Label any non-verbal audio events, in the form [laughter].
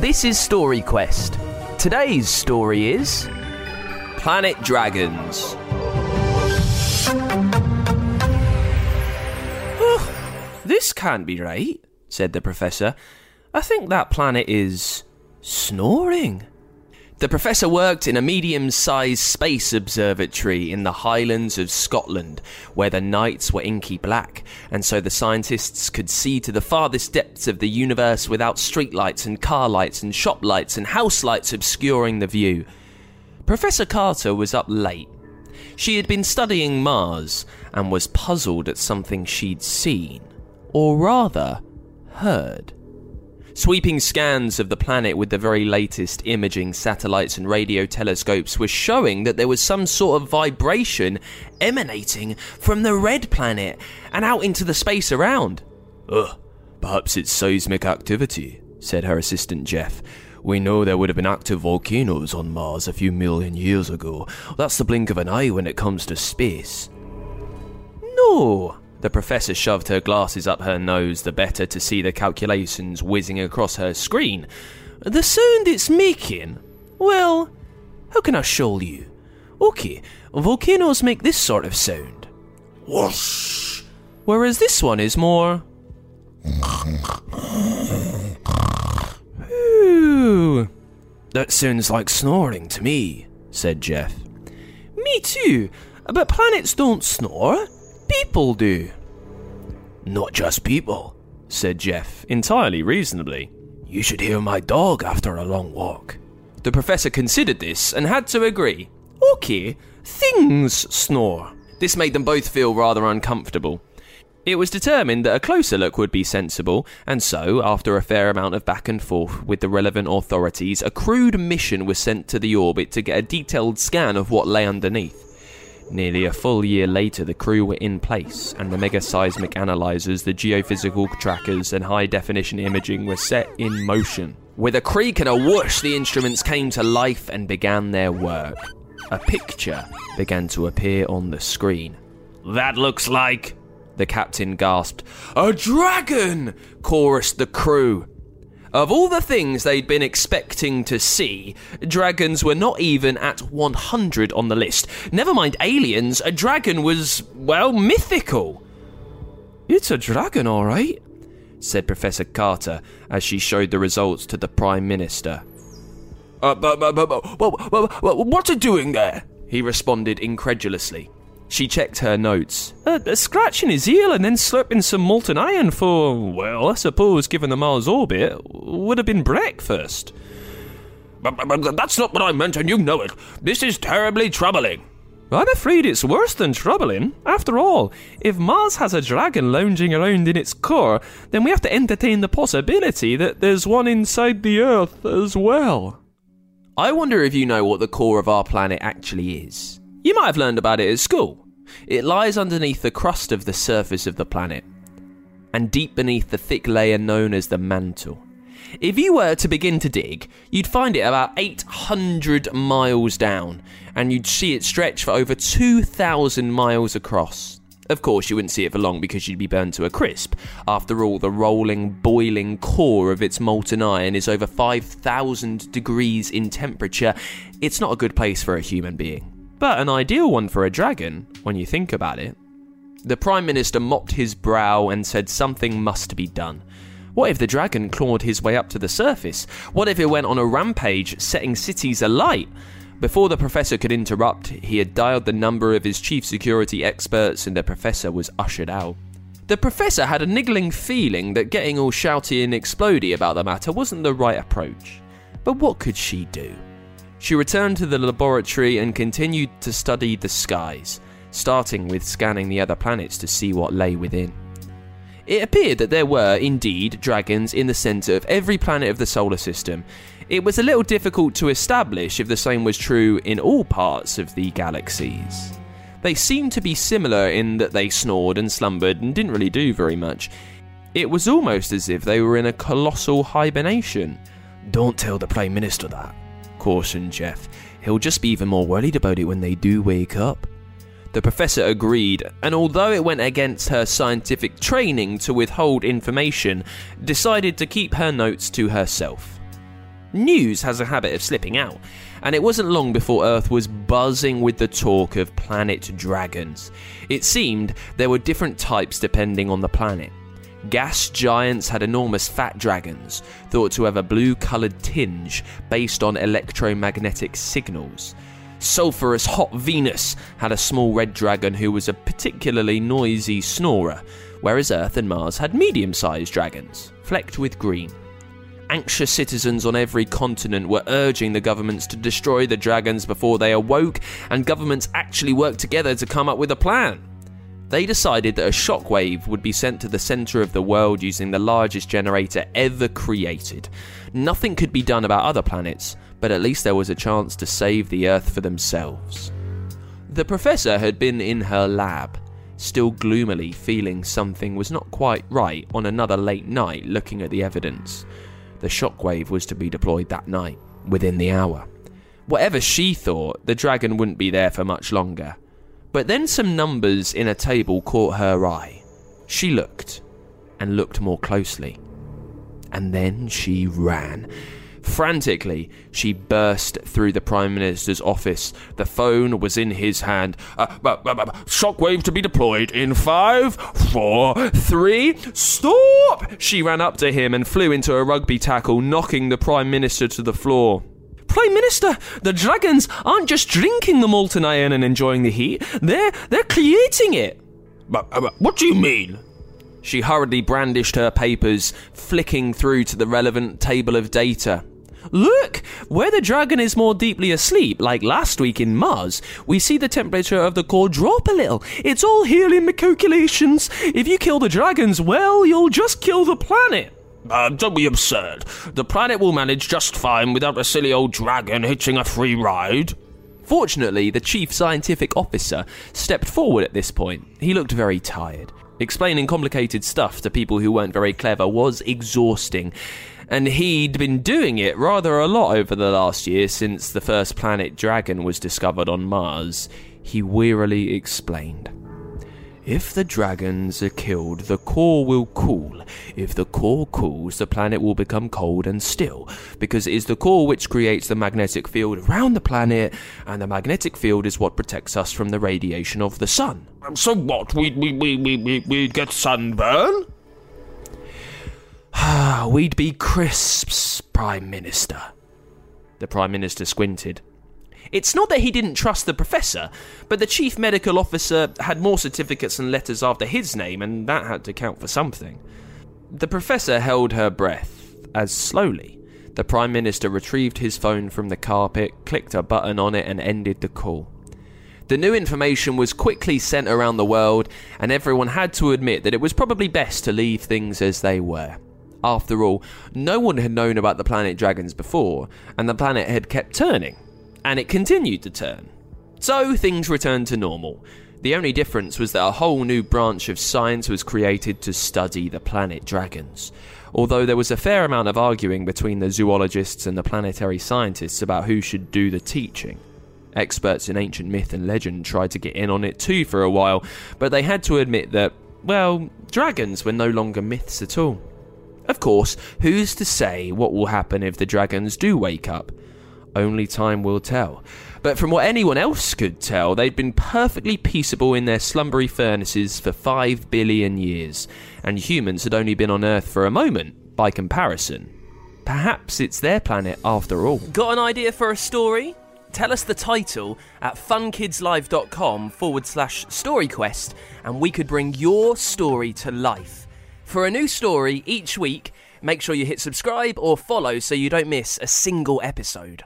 This is Story Quest. Today's story is Planet Dragons. Oh, this can't be right, said the professor. I think that planet is snoring. The professor worked in a medium sized space observatory in the Highlands of Scotland, where the nights were inky black, and so the scientists could see to the farthest depths of the universe without streetlights and car lights and shop lights and house lights obscuring the view. Professor Carter was up late. She had been studying Mars and was puzzled at something she'd seen, or rather, heard. Sweeping scans of the planet with the very latest imaging satellites and radio telescopes were showing that there was some sort of vibration emanating from the red planet and out into the space around. Ugh, perhaps it's seismic activity, said her assistant Jeff. We know there would have been active volcanoes on Mars a few million years ago. That's the blink of an eye when it comes to space. No, the professor shoved her glasses up her nose the better to see the calculations whizzing across her screen. The sound it's making? Well, how can I show you? Okay, volcanoes make this sort of sound. Whoosh! Whereas this one is more. Ooh. That sounds like snoring to me, said Jeff. Me too, but planets don't snore. People do. Not just people, said Jeff, entirely reasonably. You should hear my dog after a long walk. The professor considered this and had to agree. Okay, things snore. This made them both feel rather uncomfortable. It was determined that a closer look would be sensible, and so, after a fair amount of back and forth with the relevant authorities, a crewed mission was sent to the orbit to get a detailed scan of what lay underneath. Nearly a full year later, the crew were in place, and the mega seismic analyzers, the geophysical trackers, and high definition imaging were set in motion. With a creak and a whoosh, the instruments came to life and began their work. A picture began to appear on the screen. That looks like. The captain gasped. A dragon! chorused the crew. Of all the things they'd been expecting to see, dragons were not even at 100 on the list. Never mind aliens, a dragon was, well, mythical. It's a dragon, all right, said Professor Carter as she showed the results to the Prime Minister. Uh, but, but, but, but, what's it doing there? He responded incredulously. She checked her notes. Uh, scratching his heel and then slurping some molten iron for, well, I suppose, given the Mars orbit, would have been breakfast. But that's not what I meant, and you know it. This is terribly troubling. I'm afraid it's worse than troubling. After all, if Mars has a dragon lounging around in its core, then we have to entertain the possibility that there's one inside the Earth as well. I wonder if you know what the core of our planet actually is. You might have learned about it at school. It lies underneath the crust of the surface of the planet, and deep beneath the thick layer known as the mantle. If you were to begin to dig, you'd find it about 800 miles down, and you'd see it stretch for over 2,000 miles across. Of course, you wouldn't see it for long because you'd be burned to a crisp. After all, the rolling, boiling core of its molten iron is over 5,000 degrees in temperature. It's not a good place for a human being. But an ideal one for a dragon, when you think about it. The Prime Minister mopped his brow and said something must be done. What if the dragon clawed his way up to the surface? What if it went on a rampage, setting cities alight? Before the professor could interrupt, he had dialed the number of his chief security experts and the professor was ushered out. The professor had a niggling feeling that getting all shouty and explody about the matter wasn't the right approach. But what could she do? She returned to the laboratory and continued to study the skies, starting with scanning the other planets to see what lay within. It appeared that there were, indeed, dragons in the centre of every planet of the solar system. It was a little difficult to establish if the same was true in all parts of the galaxies. They seemed to be similar in that they snored and slumbered and didn't really do very much. It was almost as if they were in a colossal hibernation. Don't tell the Prime Minister that, cautioned Jeff. He'll just be even more worried about it when they do wake up. The professor agreed, and although it went against her scientific training to withhold information, decided to keep her notes to herself. News has a habit of slipping out, and it wasn't long before Earth was buzzing with the talk of planet dragons. It seemed there were different types depending on the planet. Gas giants had enormous fat dragons, thought to have a blue coloured tinge based on electromagnetic signals. Sulphurous Hot Venus had a small red dragon who was a particularly noisy snorer, whereas Earth and Mars had medium sized dragons, flecked with green anxious citizens on every continent were urging the governments to destroy the dragons before they awoke, and governments actually worked together to come up with a plan. They decided that a shockwave would be sent to the centre of the world using the largest generator ever created. Nothing could be done about other planets, but at least there was a chance to save the Earth for themselves. The professor had been in her lab, still gloomily feeling something was not quite right on another late night looking at the evidence. The shockwave was to be deployed that night, within the hour. Whatever she thought, the dragon wouldn't be there for much longer. But then some numbers in a table caught her eye. She looked, and looked more closely. And then she ran. Frantically, she burst through the Prime Minister's office. The phone was in his hand. Uh, shockwave to be deployed in five, four, three, stop! She ran up to him and flew into a rugby tackle, knocking the Prime Minister to the floor. Prime Minister, the dragons aren't just drinking the molten iron and enjoying the heat, they're, they're creating it. But, uh, what do you mean? She hurriedly brandished her papers, flicking through to the relevant table of data. Look! Where the dragon is more deeply asleep, like last week in Mars, we see the temperature of the core drop a little. It's all here in the calculations. If you kill the dragons, well, you'll just kill the planet. Uh, don't be absurd. The planet will manage just fine without a silly old dragon hitching a free ride. Fortunately, the chief scientific officer stepped forward at this point. He looked very tired. Explaining complicated stuff to people who weren't very clever was exhausting, and he'd been doing it rather a lot over the last year since the first planet Dragon was discovered on Mars. He wearily explained. If the dragons are killed, the core will cool. If the core cools, the planet will become cold and still, because it is the core which creates the magnetic field around the planet, and the magnetic field is what protects us from the radiation of the sun. So what? We we we we we we'd get sunburn? [sighs] We'd be crisps, Prime Minister. The Prime Minister squinted. It's not that he didn't trust the professor, but the chief medical officer had more certificates and letters after his name, and that had to count for something. The professor held her breath as slowly the Prime Minister retrieved his phone from the carpet, clicked a button on it, and ended the call. The new information was quickly sent around the world, and everyone had to admit that it was probably best to leave things as they were. After all, no one had known about the planet dragons before, and the planet had kept turning and it continued to turn. So things returned to normal. The only difference was that a whole new branch of science was created to study the planet dragons. Although there was a fair amount of arguing between the zoologists and the planetary scientists about who should do the teaching. Experts in ancient myth and legend tried to get in on it too for a while, but they had to admit that, well, dragons were no longer myths at all. Of course, who's to say what will happen if the dragons do wake up? Only time will tell. But from what anyone else could tell, they'd been perfectly peaceable in their slumbery furnaces for five billion years, and humans had only been on Earth for a moment, by comparison. Perhaps it's their planet after all. Got an idea for a story? Tell us the title at funkidslive.com forward slash storyquest, and we could bring your story to life. For a new story each week, make sure you hit subscribe or follow so you don't miss a single episode.